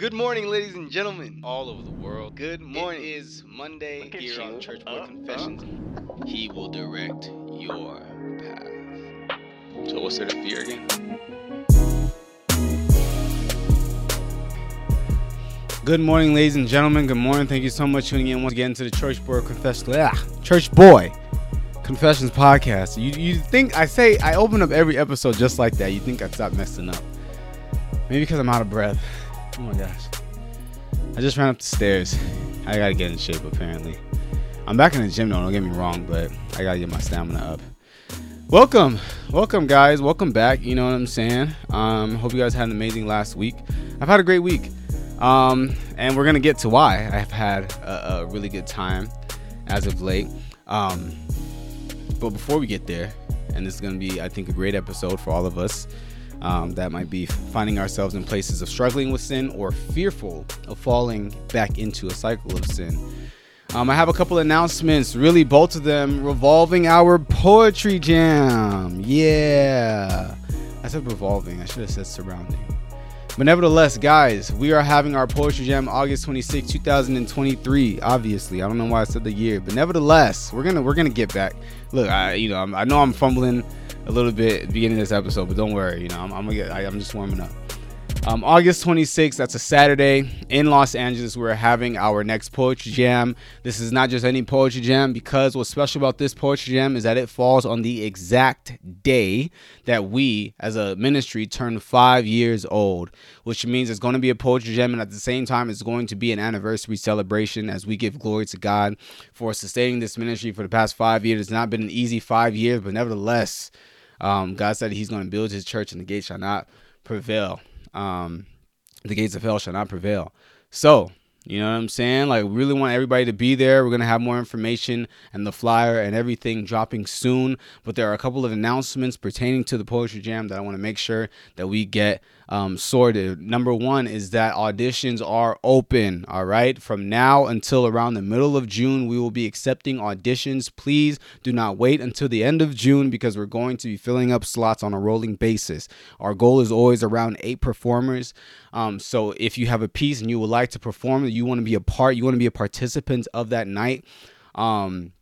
Good morning, ladies and gentlemen, all over the world. Good morning. It is Monday Look at here on you. Church Uh, Boy Confessions. He will direct your path. So what's there to fear again? Good morning, ladies and gentlemen. Good morning. Thank you so much for tuning in once again to the Church Boy Confessions. Ah, Church Boy Confessions podcast. You you think I say I open up every episode just like that? You think I'd stop messing up? Maybe because I'm out of breath. Oh my gosh. I just ran up the stairs. I gotta get in shape apparently. I'm back in the gym though, don't get me wrong, but I gotta get my stamina up. Welcome, welcome guys, welcome back. You know what I'm saying? Um, hope you guys had an amazing last week. I've had a great week. Um, and we're gonna get to why I've had a, a really good time as of late. Um, but before we get there, and this is gonna be, I think, a great episode for all of us um, that might be finding ourselves in places of struggling with sin or fearful of falling back into a cycle of sin. Um, I have a couple announcements, really, both of them revolving our poetry jam. Yeah. I said revolving, I should have said surrounding. But nevertheless, guys, we are having our poetry jam August 26, 2023. Obviously, I don't know why I said the year, but nevertheless, we're gonna we're gonna get back. Look, I you know I'm, I know I'm fumbling a little bit at the beginning of this episode, but don't worry, you know I'm, I'm gonna get I, I'm just warming up. Um, August 26th, that's a Saturday in Los Angeles. We're having our next poetry jam. This is not just any poetry jam because what's special about this poetry jam is that it falls on the exact day that we, as a ministry, turn five years old, which means it's going to be a poetry jam, and at the same time, it's going to be an anniversary celebration as we give glory to God for sustaining this ministry for the past five years. It's not been an easy five years, but nevertheless, um, God said He's going to build His church, and the gates shall not prevail um, the gates of hell shall not prevail. So, you know what I'm saying? Like, really want everybody to be there. We're to have more information and the flyer and everything dropping soon. But there are a couple of announcements pertaining to the Poetry Jam that I want to make sure that we get um, sorted. Number one is that auditions are open. All right. From now until around the middle of June, we will be accepting auditions. Please do not wait until the end of June because we're going to be filling up slots on a rolling basis. Our goal is always around eight performers. Um, so if you have a piece and you would like to perform, you want to be a part, you want to be a participant of that night, um,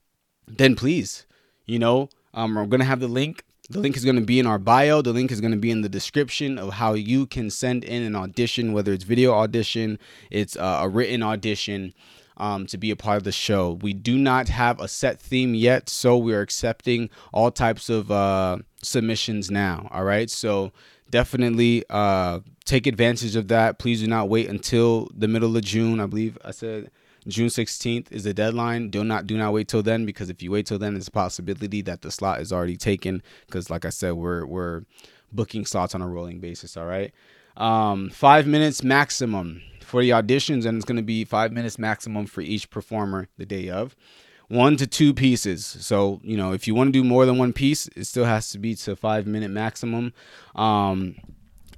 then please, you know, um, we're gonna have the link. The link is going to be in our bio. The link is going to be in the description of how you can send in an audition, whether it's video audition, it's uh, a written audition, um, to be a part of the show. We do not have a set theme yet, so we are accepting all types of uh, submissions now. All right, so definitely uh, take advantage of that. Please do not wait until the middle of June. I believe I said June 16th is the deadline. Do not do not wait till then because if you wait till then, there's a possibility that the slot is already taken. Because like I said, we're we're booking slots on a rolling basis. All right, um, five minutes maximum for the auditions, and it's going to be five minutes maximum for each performer the day of. One to two pieces. So you know, if you want to do more than one piece, it still has to be to five minute maximum. Um,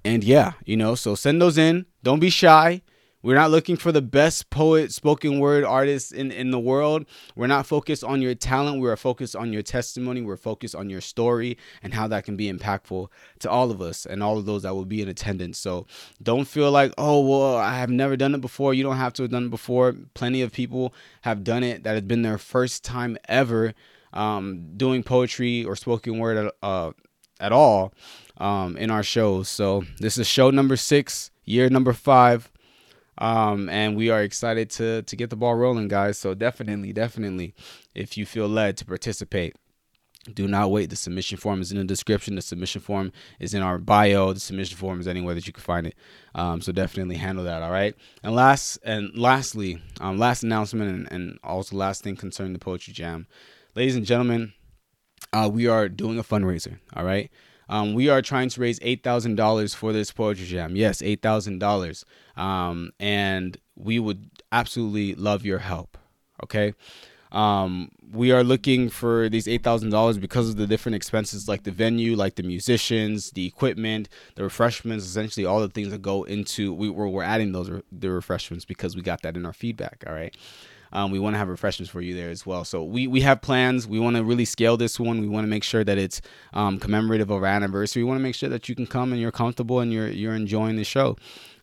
and yeah, you know, so send those in. Don't be shy. We're not looking for the best poet, spoken word artist in, in the world. We're not focused on your talent. We are focused on your testimony. We're focused on your story and how that can be impactful to all of us and all of those that will be in attendance. So don't feel like, oh, well, I have never done it before. You don't have to have done it before. Plenty of people have done it that has been their first time ever um, doing poetry or spoken word at, uh, at all um, in our shows. So this is show number six, year number five. Um, and we are excited to to get the ball rolling, guys. So definitely, definitely, if you feel led to participate, do not wait. The submission form is in the description. The submission form is in our bio. The submission form is anywhere that you can find it. Um, so definitely handle that. All right. And last and lastly, um, last announcement and, and also last thing concerning the poetry jam, ladies and gentlemen, uh, we are doing a fundraiser. All right. Um, we are trying to raise eight thousand dollars for this poetry jam. Yes, eight thousand dollars. Um, and we would absolutely love your help. Okay. Um, we are looking for these eight thousand dollars because of the different expenses, like the venue, like the musicians, the equipment, the refreshments, essentially all the things that go into. We we're, we're adding those the refreshments because we got that in our feedback. All right. Um, we want to have refreshments for you there as well. So we we have plans. We want to really scale this one. We want to make sure that it's um, commemorative of our anniversary. We want to make sure that you can come and you're comfortable and you're you're enjoying the show.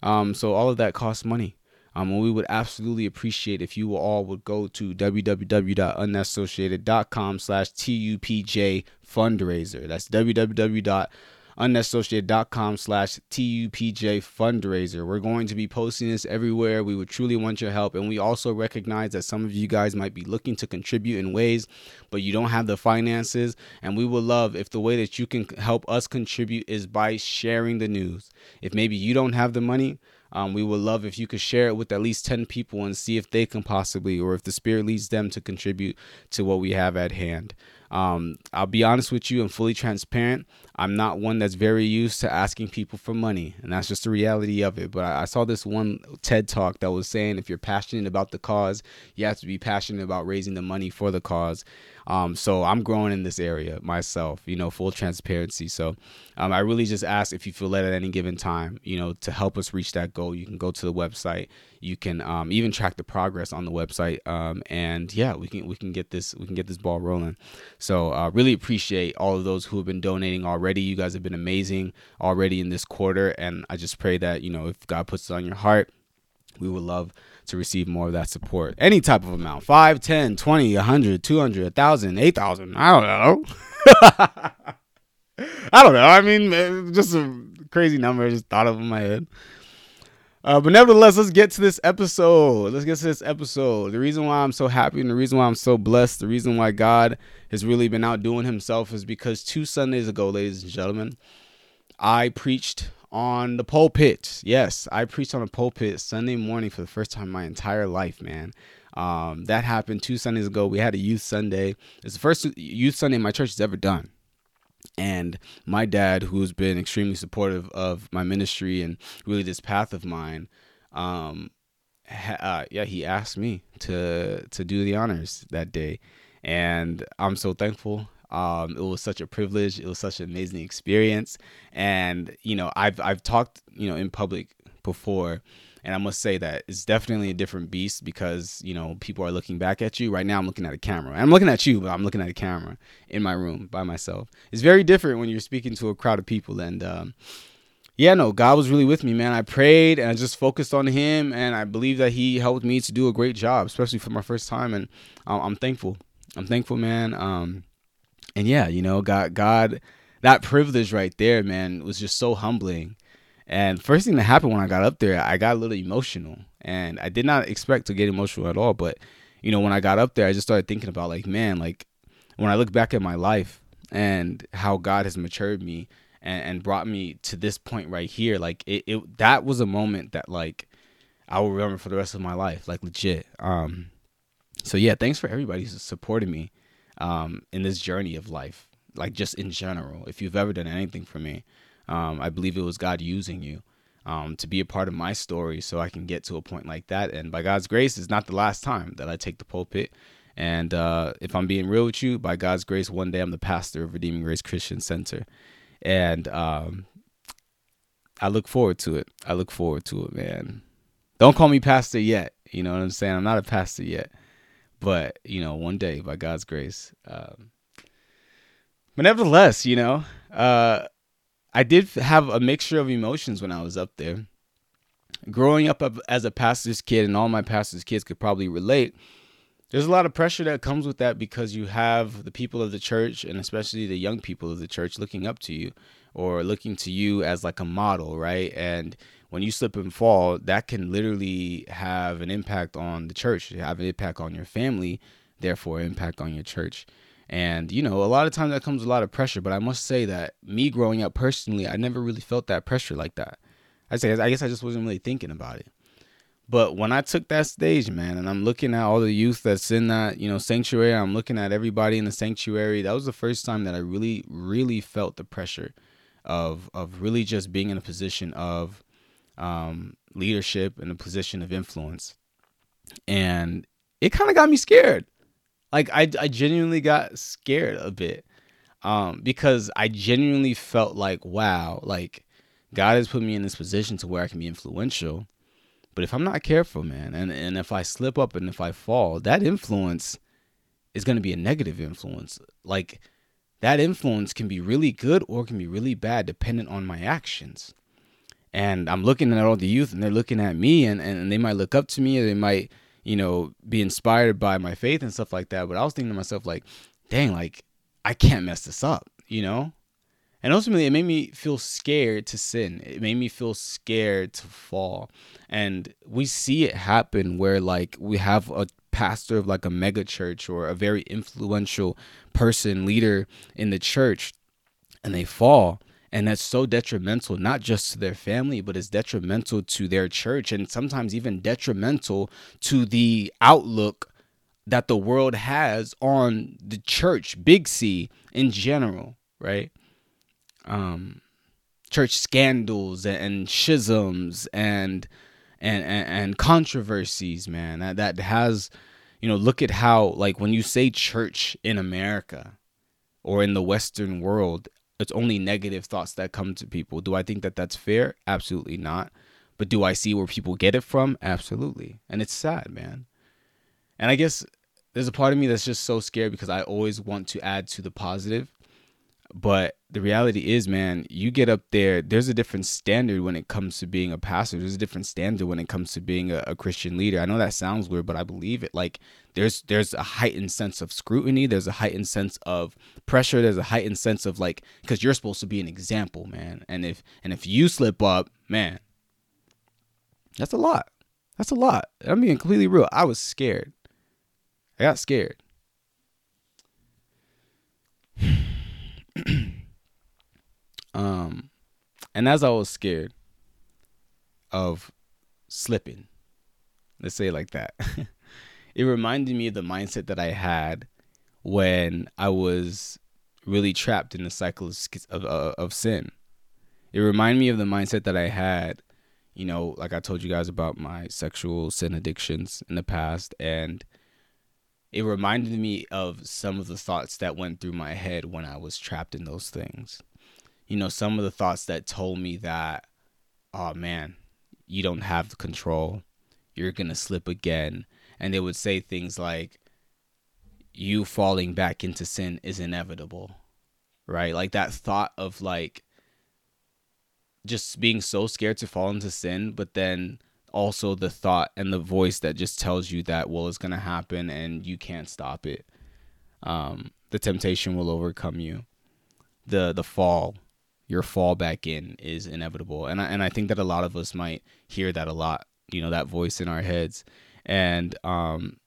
Um, so all of that costs money. Um, and we would absolutely appreciate if you all would go to www.unassociated.com slash TUPJ fundraiser. That's www unassociated.com slash TUPJ fundraiser. We're going to be posting this everywhere. We would truly want your help. And we also recognize that some of you guys might be looking to contribute in ways, but you don't have the finances. And we would love if the way that you can help us contribute is by sharing the news. If maybe you don't have the money, um, we would love if you could share it with at least 10 people and see if they can possibly, or if the Spirit leads them to contribute to what we have at hand. Um, I'll be honest with you and fully transparent. I'm not one that's very used to asking people for money, and that's just the reality of it. But I, I, saw this one TED talk that was saying if you're passionate about the cause, you have to be passionate about raising the money for the cause. Um, so I'm growing in this area myself, you know, full transparency. So um, I really just ask if you feel led at any given time, you know, to help us reach that goal. You can go to the website. You can um, even track the progress on the website, um, and yeah, we can we can get this we can get this ball rolling. So uh, really appreciate all of those who have been donating already. You guys have been amazing already in this quarter, and I just pray that you know if God puts it on your heart, we would love to receive more of that support. Any type of amount 5, 10, 20, 100, 200, 1,000, 8,000. I don't know. I don't know. I mean, eh, just a crazy number. I just thought of in my head. Uh, but nevertheless, let's get to this episode. Let's get to this episode. The reason why I'm so happy and the reason why I'm so blessed, the reason why God has really been outdoing himself is because two Sundays ago, ladies and gentlemen, I preached on the pulpit. Yes, I preached on the pulpit Sunday morning for the first time in my entire life, man. Um, that happened two Sundays ago. We had a youth Sunday. It's the first youth Sunday my church has ever done. And my dad, who's been extremely supportive of my ministry and really this path of mine, um, ha- uh, yeah, he asked me to to do the honors that day, and I'm so thankful. Um, it was such a privilege. It was such an amazing experience, and you know, I've I've talked you know in public before, and I must say that it's definitely a different beast because you know people are looking back at you. Right now, I'm looking at a camera. I'm looking at you, but I'm looking at a camera in my room by myself. It's very different when you're speaking to a crowd of people, and um, yeah, no, God was really with me, man. I prayed and I just focused on Him, and I believe that He helped me to do a great job, especially for my first time, and I'm thankful. I'm thankful, man. Um, and yeah, you know, God, God, that privilege right there, man, was just so humbling. And first thing that happened when I got up there, I got a little emotional, and I did not expect to get emotional at all. But you know, when I got up there, I just started thinking about like, man, like when I look back at my life and how God has matured me and, and brought me to this point right here, like it, it that was a moment that like I will remember for the rest of my life, like legit. Um, so yeah, thanks for everybody who's supporting me um, in this journey of life, like just in general. If you've ever done anything for me, um, I believe it was God using you um, to be a part of my story so I can get to a point like that. And by God's grace, it's not the last time that I take the pulpit. And uh, if I'm being real with you, by God's grace, one day I'm the pastor of Redeeming Grace Christian Center. And um, I look forward to it. I look forward to it, man. Don't call me pastor yet. You know what I'm saying? I'm not a pastor yet. But you know, one day by God's grace. Um, but nevertheless, you know, uh, I did have a mixture of emotions when I was up there. Growing up as a pastor's kid, and all my pastor's kids could probably relate. There's a lot of pressure that comes with that because you have the people of the church, and especially the young people of the church, looking up to you or looking to you as like a model, right? And when you slip and fall, that can literally have an impact on the church, have an impact on your family, therefore impact on your church. And you know, a lot of times that comes a lot of pressure, but I must say that me growing up personally, I never really felt that pressure like that. I say I guess I just wasn't really thinking about it. But when I took that stage, man, and I'm looking at all the youth that's in that, you know, sanctuary, I'm looking at everybody in the sanctuary. That was the first time that I really, really felt the pressure of of really just being in a position of um, leadership and a position of influence. And it kind of got me scared. Like I, I genuinely got scared a bit um, because I genuinely felt like, wow, like God has put me in this position to where I can be influential. But if I'm not careful, man, and, and if I slip up and if I fall, that influence is going to be a negative influence. Like that influence can be really good or can be really bad dependent on my actions. And I'm looking at all the youth and they're looking at me and, and they might look up to me or they might, you know, be inspired by my faith and stuff like that. But I was thinking to myself, like, dang, like, I can't mess this up, you know? And ultimately, it made me feel scared to sin. It made me feel scared to fall. And we see it happen where, like, we have a pastor of like a mega church or a very influential person, leader in the church, and they fall. And that's so detrimental, not just to their family, but it's detrimental to their church and sometimes even detrimental to the outlook that the world has on the church, big C in general, right? Um, church scandals and, schisms and, and and and controversies, man. That that has you know, look at how like when you say church in America or in the Western world, it's only negative thoughts that come to people. Do I think that that's fair? Absolutely not. But do I see where people get it from? Absolutely. And it's sad, man. And I guess there's a part of me that's just so scared because I always want to add to the positive. But the reality is, man, you get up there, there's a different standard when it comes to being a pastor. There's a different standard when it comes to being a, a, Christian leader. I know that sounds weird, but I believe it. Like there's there's a heightened sense of scrutiny, there's a heightened sense of pressure, there's a heightened sense of like because you're supposed to be an example, man. And if and if you slip up, man, that's a lot. That's a lot. I'm being completely real. I was scared. I got scared. Um, and as I was scared of slipping, let's say it like that, it reminded me of the mindset that I had when I was really trapped in the cycle of, of, of sin. It reminded me of the mindset that I had, you know, like I told you guys about my sexual sin addictions in the past, and it reminded me of some of the thoughts that went through my head when I was trapped in those things. You know, some of the thoughts that told me that, oh man, you don't have the control. You're going to slip again. And they would say things like, you falling back into sin is inevitable. Right? Like that thought of like just being so scared to fall into sin, but then also the thought and the voice that just tells you that well it's gonna happen and you can't stop it. Um, the temptation will overcome you. The the fall, your fall back in is inevitable, and I, and I think that a lot of us might hear that a lot. You know that voice in our heads, and um,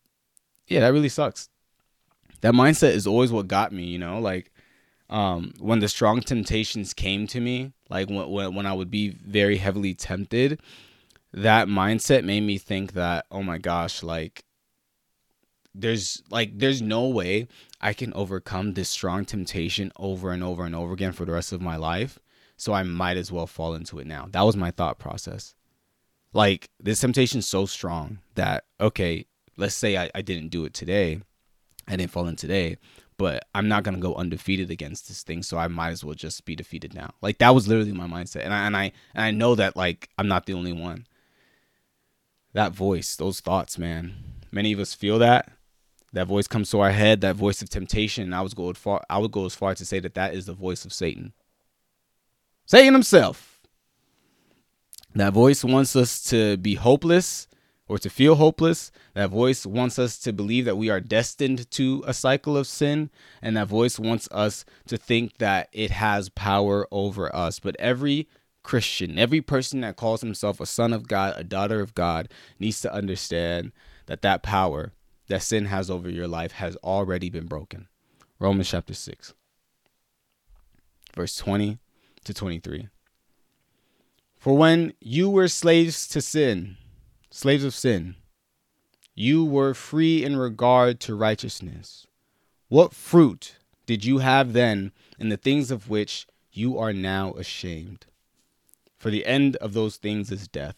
yeah, that really sucks. That mindset is always what got me. You know, like um, when the strong temptations came to me, like when when when I would be very heavily tempted, that mindset made me think that oh my gosh like there's like there's no way I can overcome this strong temptation over and over and over again for the rest of my life. So I might as well fall into it now. That was my thought process. Like this temptation's so strong that okay, let's say I, I didn't do it today. I didn't fall in today, but I'm not gonna go undefeated against this thing, so I might as well just be defeated now. Like that was literally my mindset. And I and I and I know that like I'm not the only one that voice, those thoughts, man. Many of us feel that. That voice comes to our head, that voice of temptation. And I go far I would go as far to say that that is the voice of Satan. Satan himself. That voice wants us to be hopeless or to feel hopeless. That voice wants us to believe that we are destined to a cycle of sin. And that voice wants us to think that it has power over us. But every Christian, every person that calls himself a son of God, a daughter of God, needs to understand that that power that sin has over your life has already been broken. Romans chapter 6, verse 20 to 23. For when you were slaves to sin, slaves of sin, you were free in regard to righteousness. What fruit did you have then in the things of which you are now ashamed? for the end of those things is death.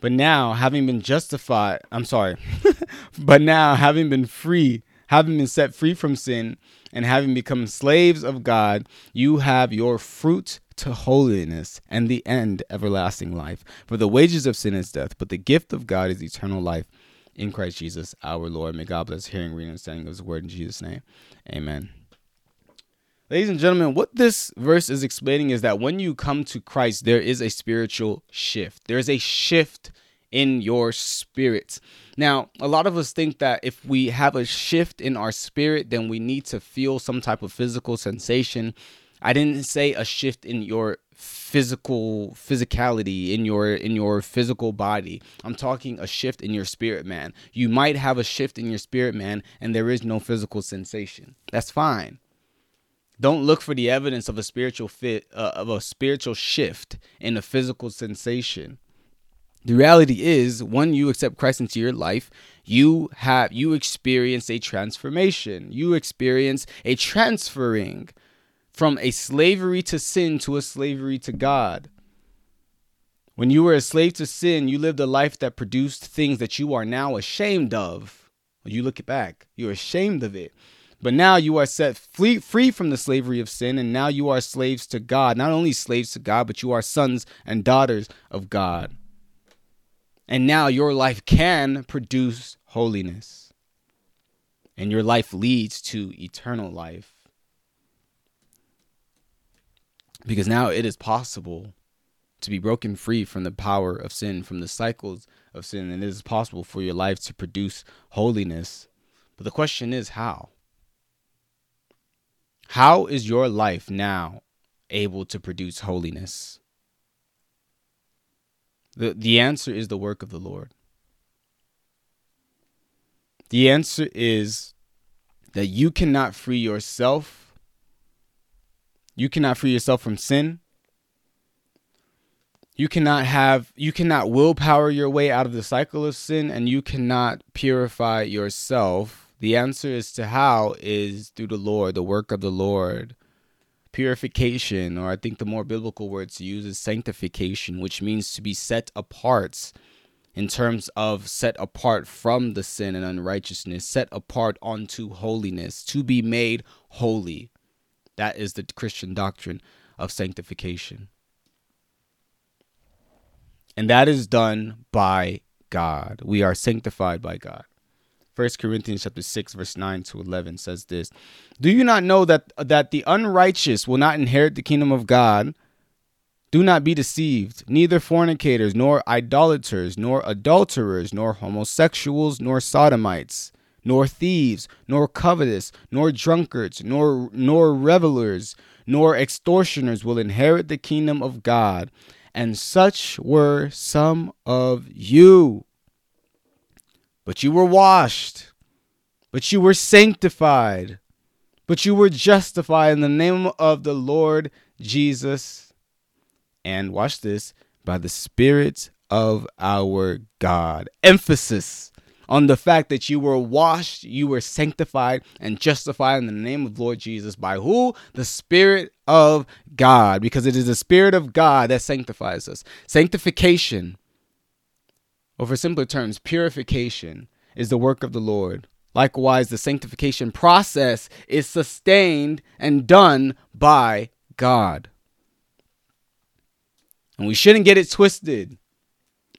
But now, having been justified, I'm sorry, but now, having been free having been set free from sin and having become slaves of God, you have your fruit to holiness and the end everlasting life. For the wages of sin is death, but the gift of God is eternal life in Christ Jesus our Lord. May God bless hearing, reading, and understanding of his word in Jesus' name. Amen. Ladies and gentlemen, what this verse is explaining is that when you come to Christ, there is a spiritual shift. There's a shift in your spirit. Now, a lot of us think that if we have a shift in our spirit, then we need to feel some type of physical sensation. I didn't say a shift in your physical physicality in your in your physical body. I'm talking a shift in your spirit man. You might have a shift in your spirit man and there is no physical sensation. That's fine. Don't look for the evidence of a spiritual fit uh, of a spiritual shift in a physical sensation. The reality is, when you accept Christ into your life, you have you experience a transformation. You experience a transferring from a slavery to sin to a slavery to God. When you were a slave to sin, you lived a life that produced things that you are now ashamed of. When you look back, you're ashamed of it. But now you are set free, free from the slavery of sin, and now you are slaves to God. Not only slaves to God, but you are sons and daughters of God. And now your life can produce holiness. And your life leads to eternal life. Because now it is possible to be broken free from the power of sin, from the cycles of sin, and it is possible for your life to produce holiness. But the question is how? How is your life now able to produce holiness? The, the answer is the work of the Lord. The answer is that you cannot free yourself you cannot free yourself from sin. You cannot have you cannot willpower your way out of the cycle of sin and you cannot purify yourself. The answer as to how is through the Lord, the work of the Lord. Purification, or I think the more biblical word to use is sanctification, which means to be set apart in terms of set apart from the sin and unrighteousness, set apart unto holiness, to be made holy. That is the Christian doctrine of sanctification. And that is done by God. We are sanctified by God. 1 Corinthians chapter 6 verse 9 to 11 says this, "Do you not know that that the unrighteous will not inherit the kingdom of God? Do not be deceived. Neither fornicators, nor idolaters, nor adulterers, nor homosexuals, nor sodomites, nor thieves, nor covetous, nor drunkards, nor nor revelers, nor extortioners will inherit the kingdom of God. And such were some of you. But you were washed, but you were sanctified, but you were justified in the name of the Lord Jesus. And watch this by the Spirit of our God. Emphasis on the fact that you were washed, you were sanctified and justified in the name of Lord Jesus by who? The Spirit of God, because it is the Spirit of God that sanctifies us. Sanctification, or for simpler terms, purification, is the work of the Lord. Likewise, the sanctification process is sustained and done by God. And we shouldn't get it twisted.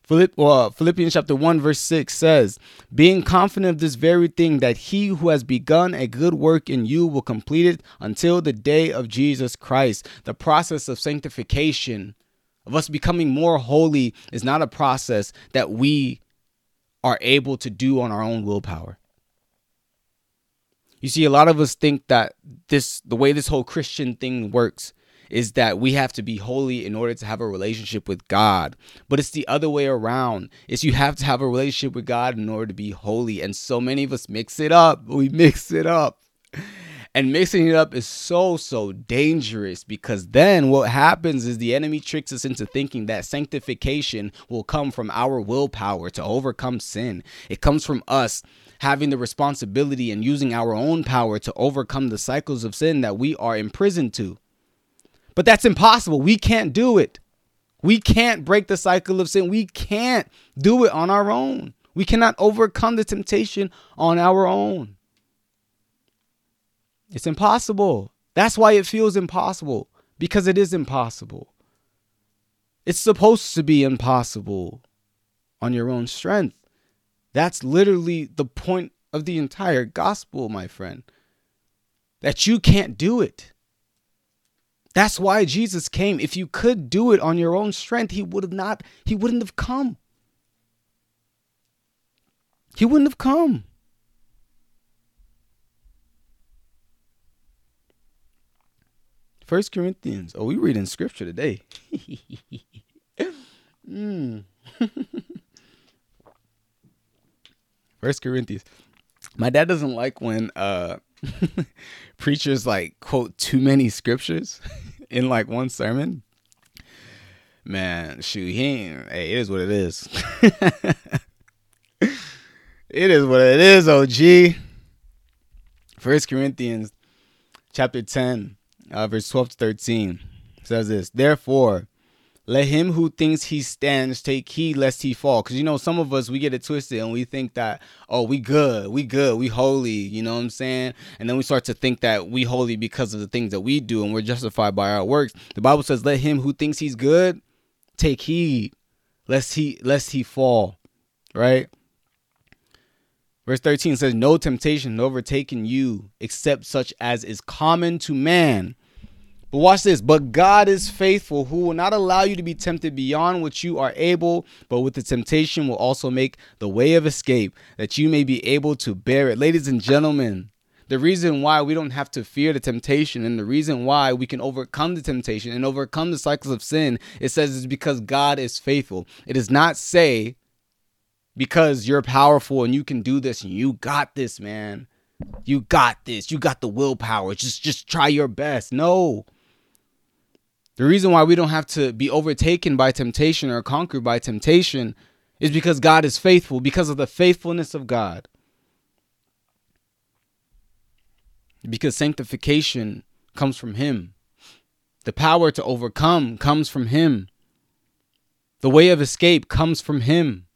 Philipp, Philippians chapter 1, verse 6 says, Being confident of this very thing, that he who has begun a good work in you will complete it until the day of Jesus Christ. The process of sanctification, of us becoming more holy, is not a process that we are able to do on our own willpower. You see, a lot of us think that this, the way this whole Christian thing works, is that we have to be holy in order to have a relationship with God. But it's the other way around. It's you have to have a relationship with God in order to be holy. And so many of us mix it up. We mix it up. And mixing it up is so, so dangerous because then what happens is the enemy tricks us into thinking that sanctification will come from our willpower to overcome sin. It comes from us having the responsibility and using our own power to overcome the cycles of sin that we are imprisoned to. But that's impossible. We can't do it. We can't break the cycle of sin. We can't do it on our own. We cannot overcome the temptation on our own. It's impossible. That's why it feels impossible because it is impossible. It's supposed to be impossible on your own strength. That's literally the point of the entire gospel, my friend. That you can't do it. That's why Jesus came. If you could do it on your own strength, he would have not he wouldn't have come. He wouldn't have come. First Corinthians. Oh, we reading scripture today. mm. First Corinthians. My dad doesn't like when uh preachers like quote too many scriptures in like one sermon. Man, shoot, he ain't hey, it is what it is. it is what it is, OG. First Corinthians chapter 10 uh, verse 12 to 13 says this Therefore, let him who thinks he stands take heed lest he fall. Because, you know, some of us, we get it twisted and we think that, oh, we good, we good, we holy, you know what I'm saying? And then we start to think that we holy because of the things that we do and we're justified by our works. The Bible says, let him who thinks he's good take heed lest he lest he fall, right? Verse 13 says, No temptation overtaken you except such as is common to man. But watch this. But God is faithful, who will not allow you to be tempted beyond what you are able, but with the temptation will also make the way of escape, that you may be able to bear it. Ladies and gentlemen, the reason why we don't have to fear the temptation and the reason why we can overcome the temptation and overcome the cycles of sin, it says is because God is faithful. It does not say because you're powerful and you can do this and you got this, man. You got this. You got the willpower. Just just try your best. No. The reason why we don't have to be overtaken by temptation or conquered by temptation is because God is faithful, because of the faithfulness of God. Because sanctification comes from Him. The power to overcome comes from Him. The way of escape comes from Him.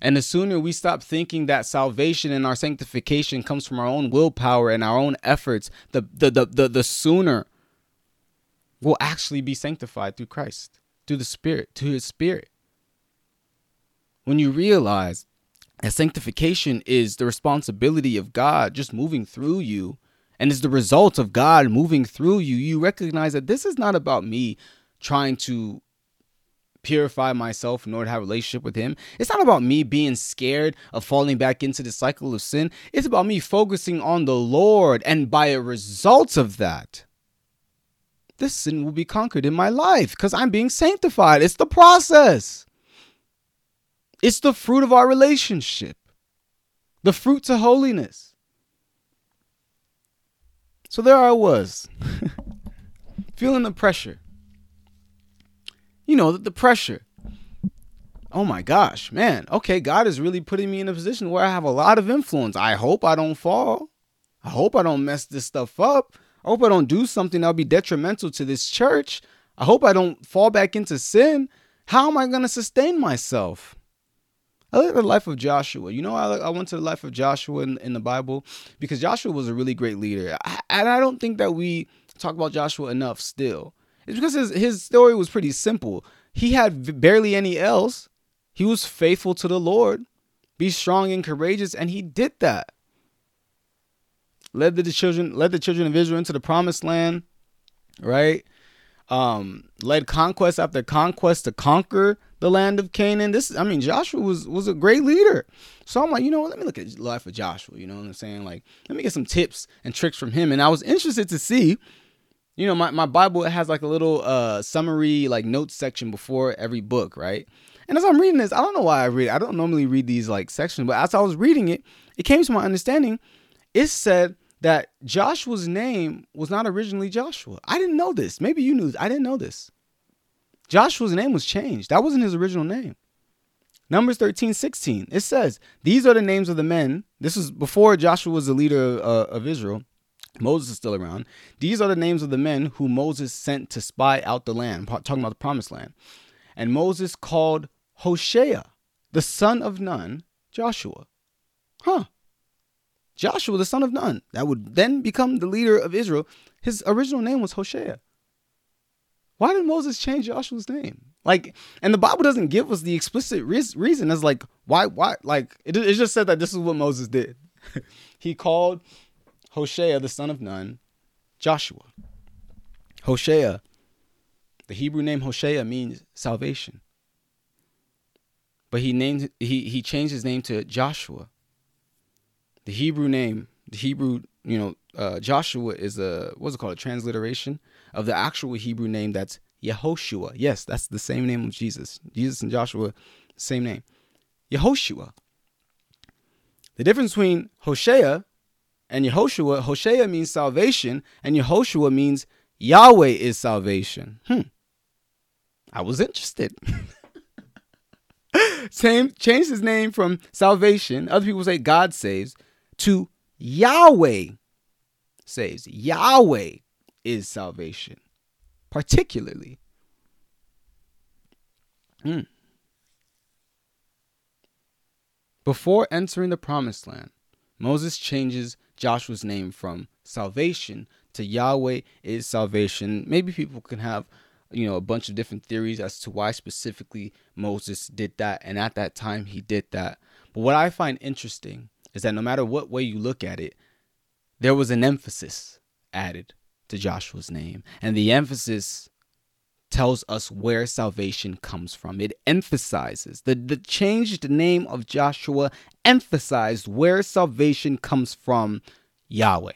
And the sooner we stop thinking that salvation and our sanctification comes from our own willpower and our own efforts, the the the the, the sooner we'll actually be sanctified through Christ, through the Spirit, to his spirit. When you realize that sanctification is the responsibility of God just moving through you and is the result of God moving through you, you recognize that this is not about me trying to purify myself in order to have a relationship with him. It's not about me being scared of falling back into the cycle of sin. It's about me focusing on the Lord. And by a result of that, this sin will be conquered in my life because I'm being sanctified. It's the process, it's the fruit of our relationship, the fruit to holiness. So there I was, feeling the pressure you know, the, the pressure. Oh my gosh, man. Okay, God is really putting me in a position where I have a lot of influence. I hope I don't fall. I hope I don't mess this stuff up. I hope I don't do something that'll be detrimental to this church. I hope I don't fall back into sin. How am I going to sustain myself? I look at the life of Joshua. You know, I, I went to the life of Joshua in, in the Bible because Joshua was a really great leader. I, and I don't think that we talk about Joshua enough still. It's because his, his story was pretty simple. He had barely any else. He was faithful to the Lord, be strong and courageous, and he did that. Led the children, led the children of Israel into the promised land, right? Um, led conquest after conquest to conquer the land of Canaan. This, I mean, Joshua was was a great leader. So I'm like, you know, let me look at the life of Joshua. You know what I'm saying? Like, let me get some tips and tricks from him. And I was interested to see you know my, my bible has like a little uh summary like notes section before every book right? And as i'm reading this i don't know why i read i don't normally read these like sections but as i was reading it it came to my understanding. It said that joshua's name was not originally joshua. I didn't know this. Maybe you knew i didn't know this. Joshua's name was changed. That wasn't his original name. Numbers 13 16 it says these are the names of the men. This is before joshua was the leader uh, of israel Moses is still around. These are the names of the men who Moses sent to spy out the land, talking about the promised land. And Moses called Hoshea, the son of Nun, Joshua. Huh. Joshua, the son of Nun, that would then become the leader of Israel. His original name was Hoshea. Why did Moses change Joshua's name? Like, and the Bible doesn't give us the explicit re- reason as like why why like it, it just said that this is what Moses did. he called Hoshea the son of Nun Joshua. Hoshea, the Hebrew name Hoshea means salvation. But he named he he changed his name to Joshua. The Hebrew name, the Hebrew, you know, uh, Joshua is a what's it called? A transliteration of the actual Hebrew name that's Yehoshua. Yes, that's the same name of Jesus. Jesus and Joshua, same name. Yehoshua. The difference between Hoshea and Yehoshua, Hoshea means salvation, and Yehoshua means Yahweh is salvation. Hmm. I was interested. Same changed his name from salvation. Other people say God saves to Yahweh saves. Yahweh is salvation, particularly. Hmm. Before entering the promised land, Moses changes Joshua's name from salvation to Yahweh is salvation. Maybe people can have, you know, a bunch of different theories as to why specifically Moses did that. And at that time, he did that. But what I find interesting is that no matter what way you look at it, there was an emphasis added to Joshua's name. And the emphasis tells us where salvation comes from. It emphasizes the, the changed name of Joshua emphasized where salvation comes from Yahweh.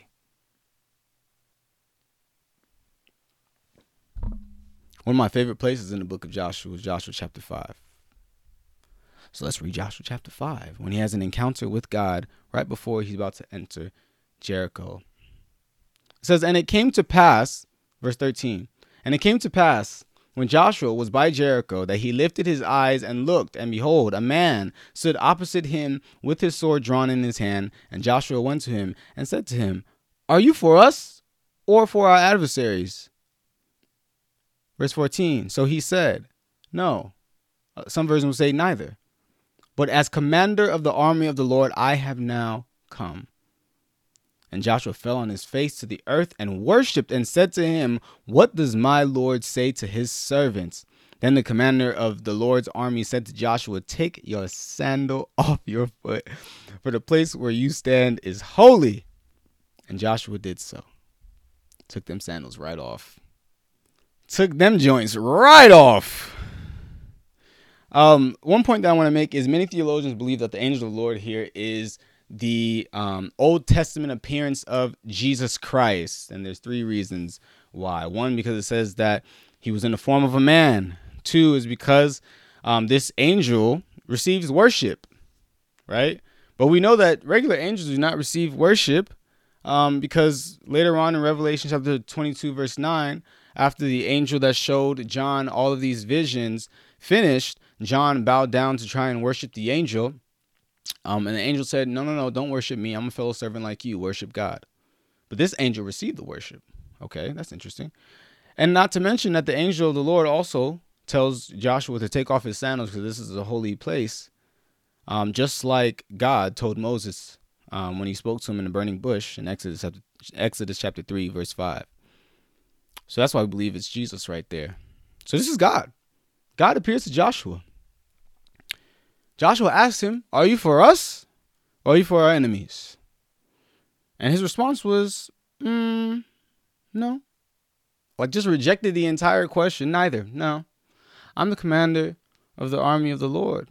One of my favorite places in the book of Joshua is Joshua chapter 5. So let's read Joshua chapter 5 when he has an encounter with God right before he's about to enter Jericho. It says, And it came to pass, verse 13, and it came to pass when Joshua was by Jericho that he lifted his eyes and looked, and behold, a man stood opposite him with his sword drawn in his hand. And Joshua went to him and said to him, Are you for us or for our adversaries? Verse 14 So he said, No. Uh, some versions will say, Neither. But as commander of the army of the Lord, I have now come. And Joshua fell on his face to the earth and worshipped and said to him, What does my Lord say to his servants? Then the commander of the Lord's army said to Joshua, Take your sandal off your foot, for the place where you stand is holy. And Joshua did so. Took them sandals right off took them joints right off. Um, one point that I want to make is many theologians believe that the angel of the Lord here is the um, Old Testament appearance of Jesus Christ. And there's three reasons why. One, because it says that he was in the form of a man. Two is because um, this angel receives worship, right? But we know that regular angels do not receive worship um, because later on in Revelation chapter 22, verse 9, after the angel that showed John all of these visions finished, John bowed down to try and worship the angel. Um, and the angel said, No, no, no, don't worship me. I'm a fellow servant like you. Worship God. But this angel received the worship. Okay, that's interesting. And not to mention that the angel of the Lord also tells Joshua to take off his sandals because this is a holy place. Um, just like God told Moses um, when he spoke to him in the burning bush in Exodus, Exodus chapter 3, verse 5. So that's why we believe it's Jesus right there. So this is God. God appears to Joshua. Joshua asked him, Are you for us or are you for our enemies? And his response was, mm, No. Like just rejected the entire question. Neither. No. I'm the commander of the army of the Lord.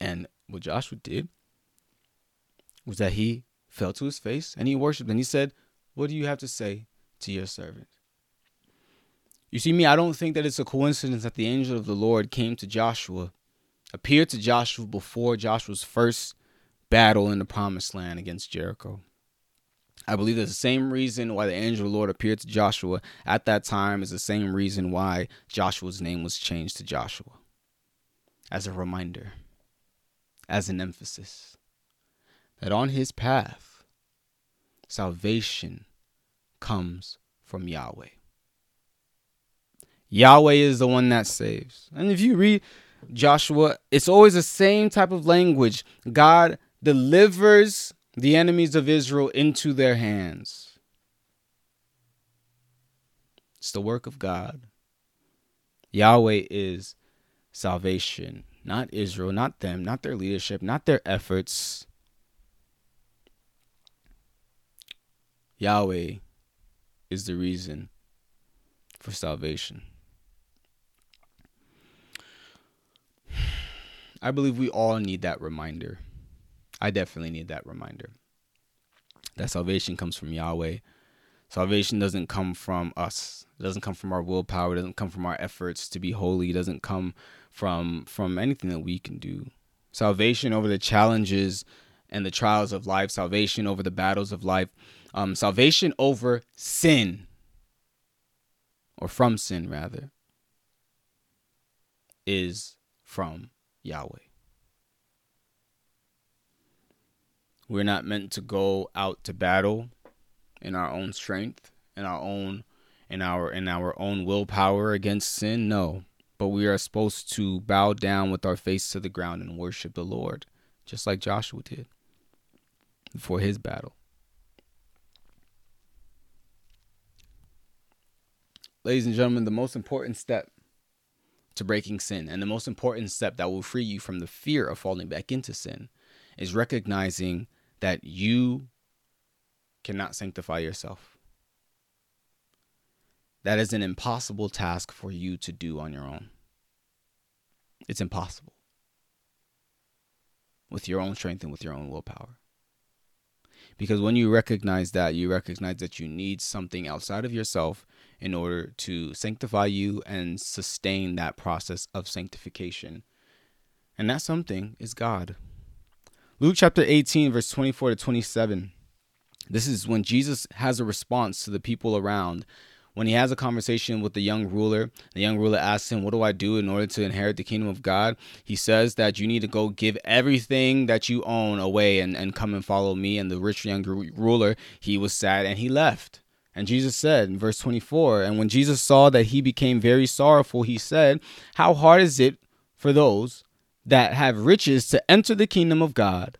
And what Joshua did was that he fell to his face and he worshiped and he said, What do you have to say to your servant? You see, me, I don't think that it's a coincidence that the angel of the Lord came to Joshua, appeared to Joshua before Joshua's first battle in the promised land against Jericho. I believe that the same reason why the angel of the Lord appeared to Joshua at that time is the same reason why Joshua's name was changed to Joshua. As a reminder, as an emphasis, that on his path, salvation comes from Yahweh. Yahweh is the one that saves. And if you read Joshua, it's always the same type of language. God delivers the enemies of Israel into their hands. It's the work of God. Yahweh is salvation, not Israel, not them, not their leadership, not their efforts. Yahweh is the reason for salvation. I believe we all need that reminder. I definitely need that reminder that salvation comes from Yahweh. Salvation doesn't come from us. It doesn't come from our willpower. It doesn't come from our efforts to be holy. It doesn't come from from anything that we can do. Salvation over the challenges and the trials of life. Salvation over the battles of life. Um, salvation over sin, or from sin rather, is from Yahweh. We're not meant to go out to battle in our own strength, in our own in our in our own willpower against sin. No. But we are supposed to bow down with our face to the ground and worship the Lord, just like Joshua did before his battle. Ladies and gentlemen, the most important step to breaking sin. And the most important step that will free you from the fear of falling back into sin is recognizing that you cannot sanctify yourself. That is an impossible task for you to do on your own. It's impossible with your own strength and with your own willpower. Because when you recognize that, you recognize that you need something outside of yourself in order to sanctify you and sustain that process of sanctification. And that something is God. Luke chapter 18, verse 24 to 27. This is when Jesus has a response to the people around. When he has a conversation with the young ruler, the young ruler asks him, What do I do in order to inherit the kingdom of God? He says that you need to go give everything that you own away and, and come and follow me. And the rich young ruler, he was sad and he left. And Jesus said in verse 24, And when Jesus saw that he became very sorrowful, he said, How hard is it for those that have riches to enter the kingdom of God?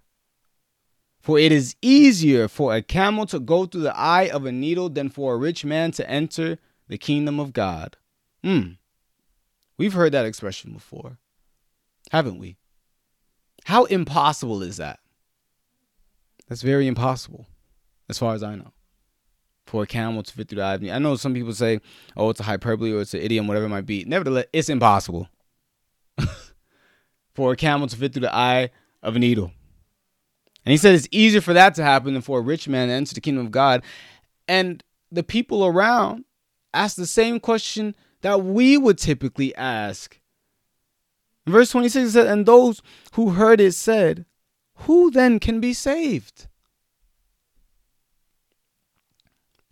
For it is easier for a camel to go through the eye of a needle than for a rich man to enter the kingdom of God. Hmm. We've heard that expression before, haven't we? How impossible is that? That's very impossible, as far as I know for a camel to fit through the eye of needle. I know some people say, oh, it's a hyperbole or it's an idiom, whatever it might be. Nevertheless, it's impossible for a camel to fit through the eye of a needle. And he said it's easier for that to happen than for a rich man to enter the kingdom of God. And the people around ask the same question that we would typically ask. Verse 26 it said, And those who heard it said, Who then can be saved?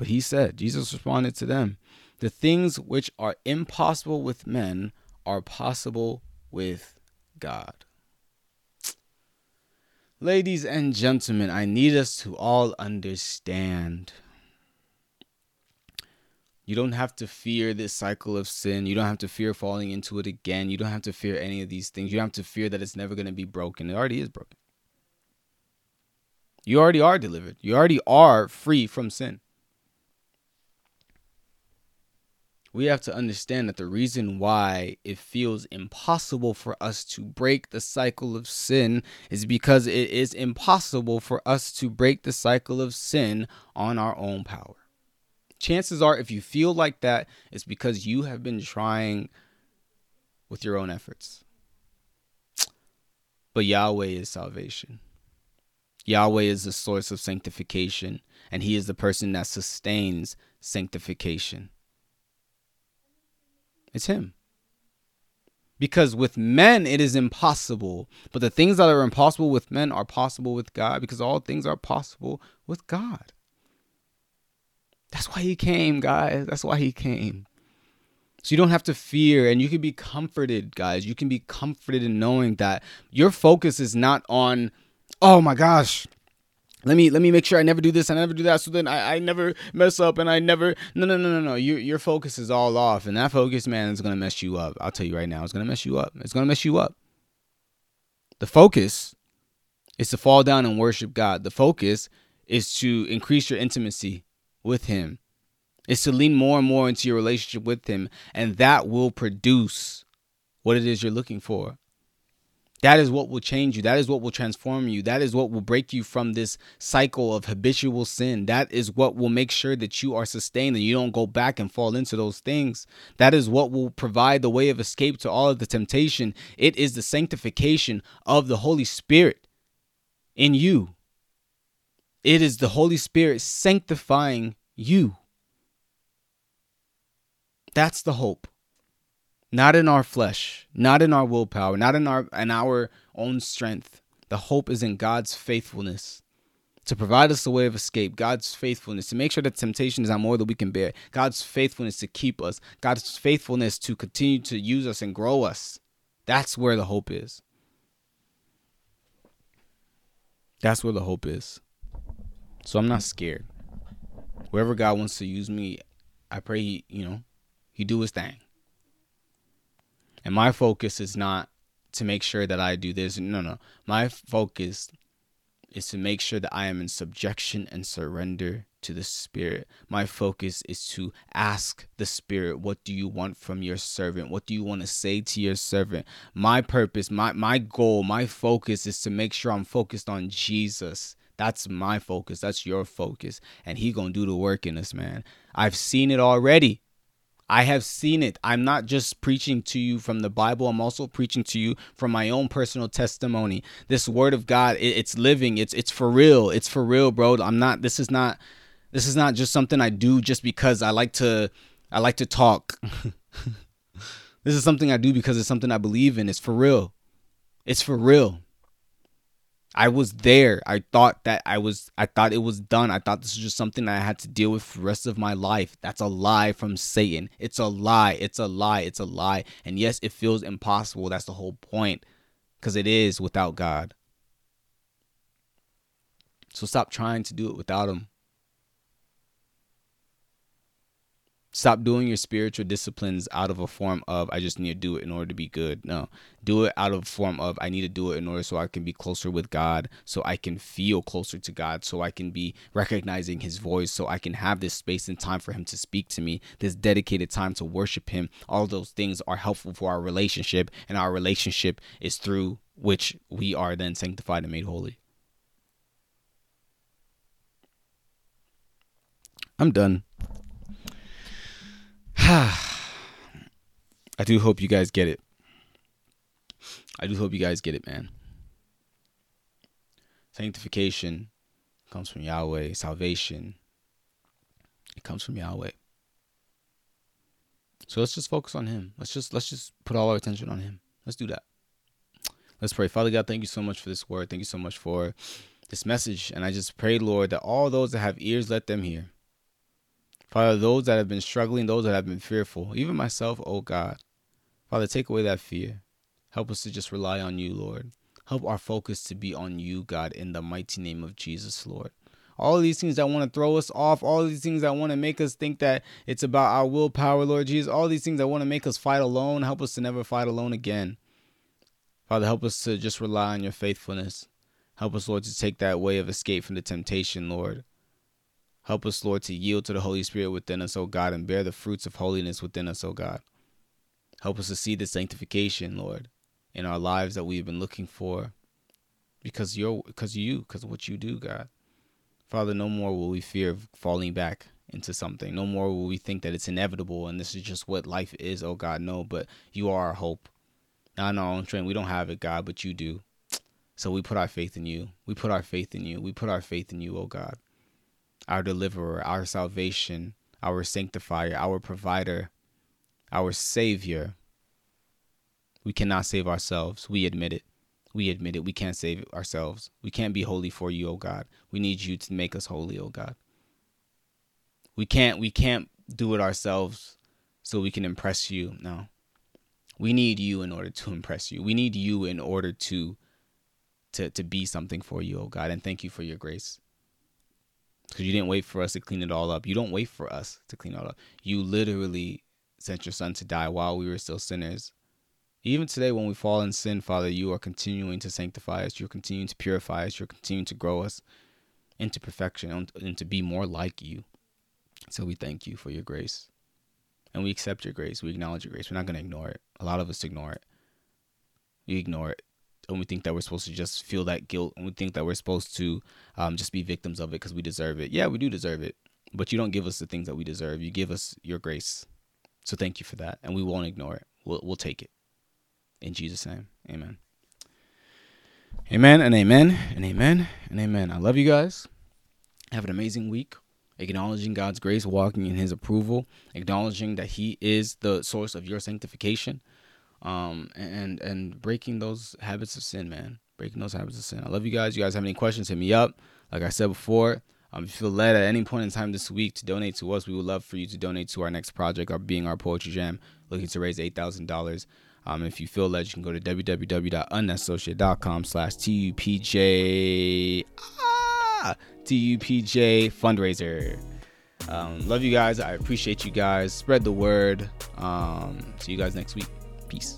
But he said, Jesus responded to them, The things which are impossible with men are possible with God. Ladies and gentlemen, I need us to all understand. You don't have to fear this cycle of sin. You don't have to fear falling into it again. You don't have to fear any of these things. You don't have to fear that it's never going to be broken. It already is broken. You already are delivered. You already are free from sin. We have to understand that the reason why it feels impossible for us to break the cycle of sin is because it is impossible for us to break the cycle of sin on our own power. Chances are, if you feel like that, it's because you have been trying with your own efforts. But Yahweh is salvation. Yahweh is the source of sanctification, and He is the person that sustains sanctification. It's Him. Because with men it is impossible, but the things that are impossible with men are possible with God because all things are possible with God. That's why He came, guys. That's why He came. So you don't have to fear and you can be comforted, guys. You can be comforted in knowing that your focus is not on, oh my gosh, let me let me make sure I never do this, I never do that, so then I, I never mess up and I never no no no no no your your focus is all off and that focus man is gonna mess you up. I'll tell you right now, it's gonna mess you up. It's gonna mess you up. The focus is to fall down and worship God. The focus is to increase your intimacy with Him, is to lean more and more into your relationship with Him, and that will produce what it is you're looking for. That is what will change you. That is what will transform you. That is what will break you from this cycle of habitual sin. That is what will make sure that you are sustained and you don't go back and fall into those things. That is what will provide the way of escape to all of the temptation. It is the sanctification of the Holy Spirit in you. It is the Holy Spirit sanctifying you. That's the hope not in our flesh, not in our willpower, not in our in our own strength. The hope is in God's faithfulness to provide us a way of escape, God's faithfulness to make sure that temptation is not more than we can bear, God's faithfulness to keep us, God's faithfulness to continue to use us and grow us. That's where the hope is. That's where the hope is. So I'm not scared. Wherever God wants to use me, I pray he, you know, he do his thing. And my focus is not to make sure that I do this. No, no. My focus is to make sure that I am in subjection and surrender to the Spirit. My focus is to ask the Spirit, what do you want from your servant? What do you want to say to your servant? My purpose, my my goal, my focus is to make sure I'm focused on Jesus. That's my focus. That's your focus. And he to do the work in us, man. I've seen it already. I have seen it. I'm not just preaching to you from the Bible, I'm also preaching to you from my own personal testimony. This word of God, it, it's living. It's it's for real. It's for real, bro. I'm not this is not this is not just something I do just because I like to I like to talk. this is something I do because it's something I believe in. It's for real. It's for real. I was there. I thought that I was I thought it was done. I thought this was just something I had to deal with for the rest of my life. That's a lie from Satan. It's a lie. It's a lie. It's a lie. And yes, it feels impossible. That's the whole point. Cuz it is without God. So stop trying to do it without him. Stop doing your spiritual disciplines out of a form of I just need to do it in order to be good. No, do it out of a form of I need to do it in order so I can be closer with God, so I can feel closer to God, so I can be recognizing His voice, so I can have this space and time for Him to speak to me, this dedicated time to worship Him. All those things are helpful for our relationship, and our relationship is through which we are then sanctified and made holy. I'm done. I do hope you guys get it. I do hope you guys get it, man. Sanctification comes from Yahweh. Salvation, it comes from Yahweh. So let's just focus on Him. Let's just let's just put all our attention on Him. Let's do that. Let's pray. Father God, thank you so much for this word. Thank you so much for this message. And I just pray, Lord, that all those that have ears, let them hear. Father, those that have been struggling, those that have been fearful, even myself, oh God. Father, take away that fear. Help us to just rely on you, Lord. Help our focus to be on you, God, in the mighty name of Jesus, Lord. All these things that want to throw us off, all these things that want to make us think that it's about our willpower, Lord Jesus, all these things that want to make us fight alone, help us to never fight alone again. Father, help us to just rely on your faithfulness. Help us, Lord, to take that way of escape from the temptation, Lord. Help us, Lord, to yield to the Holy Spirit within us, O God, and bear the fruits of holiness within us, O God. Help us to see the sanctification, Lord, in our lives that we've been looking for. Because you're because you, because what you do, God. Father, no more will we fear falling back into something. No more will we think that it's inevitable and this is just what life is, oh God. No, but you are our hope. Not in our own strength. We don't have it, God, but you do. So we put our faith in you. We put our faith in you. We put our faith in you, oh God our deliverer, our salvation, our sanctifier, our provider, our savior. We cannot save ourselves. We admit it. We admit it. We can't save ourselves. We can't be holy for you, O God. We need you to make us holy, O God. We can't we can't do it ourselves so we can impress you. No. We need you in order to impress you. We need you in order to to to be something for you, O God. And thank you for your grace because you didn't wait for us to clean it all up. You don't wait for us to clean it all up. You literally sent your son to die while we were still sinners. Even today, when we fall in sin, Father, you are continuing to sanctify us. You're continuing to purify us. You're continuing to grow us into perfection and to be more like you. So we thank you for your grace. And we accept your grace. We acknowledge your grace. We're not going to ignore it. A lot of us ignore it. We ignore it. And we think that we're supposed to just feel that guilt. And we think that we're supposed to um, just be victims of it because we deserve it. Yeah, we do deserve it. But you don't give us the things that we deserve. You give us your grace. So thank you for that. And we won't ignore it. We'll, we'll take it. In Jesus' name, amen. Amen and amen and amen and amen. I love you guys. Have an amazing week. Acknowledging God's grace, walking in His approval, acknowledging that He is the source of your sanctification, um, and and breaking those habits of sin, man. Breaking those habits of sin. I love you guys. You guys have any questions? Hit me up. Like I said before, um, if you feel led at any point in time this week to donate to us, we would love for you to donate to our next project, our being our poetry jam, looking to raise eight thousand dollars. Um, if you feel led, you can go to www.unassociate.com slash TUPJ. Ah, TUPJ fundraiser. Um, love you guys. I appreciate you guys. Spread the word. Um, see you guys next week. Peace.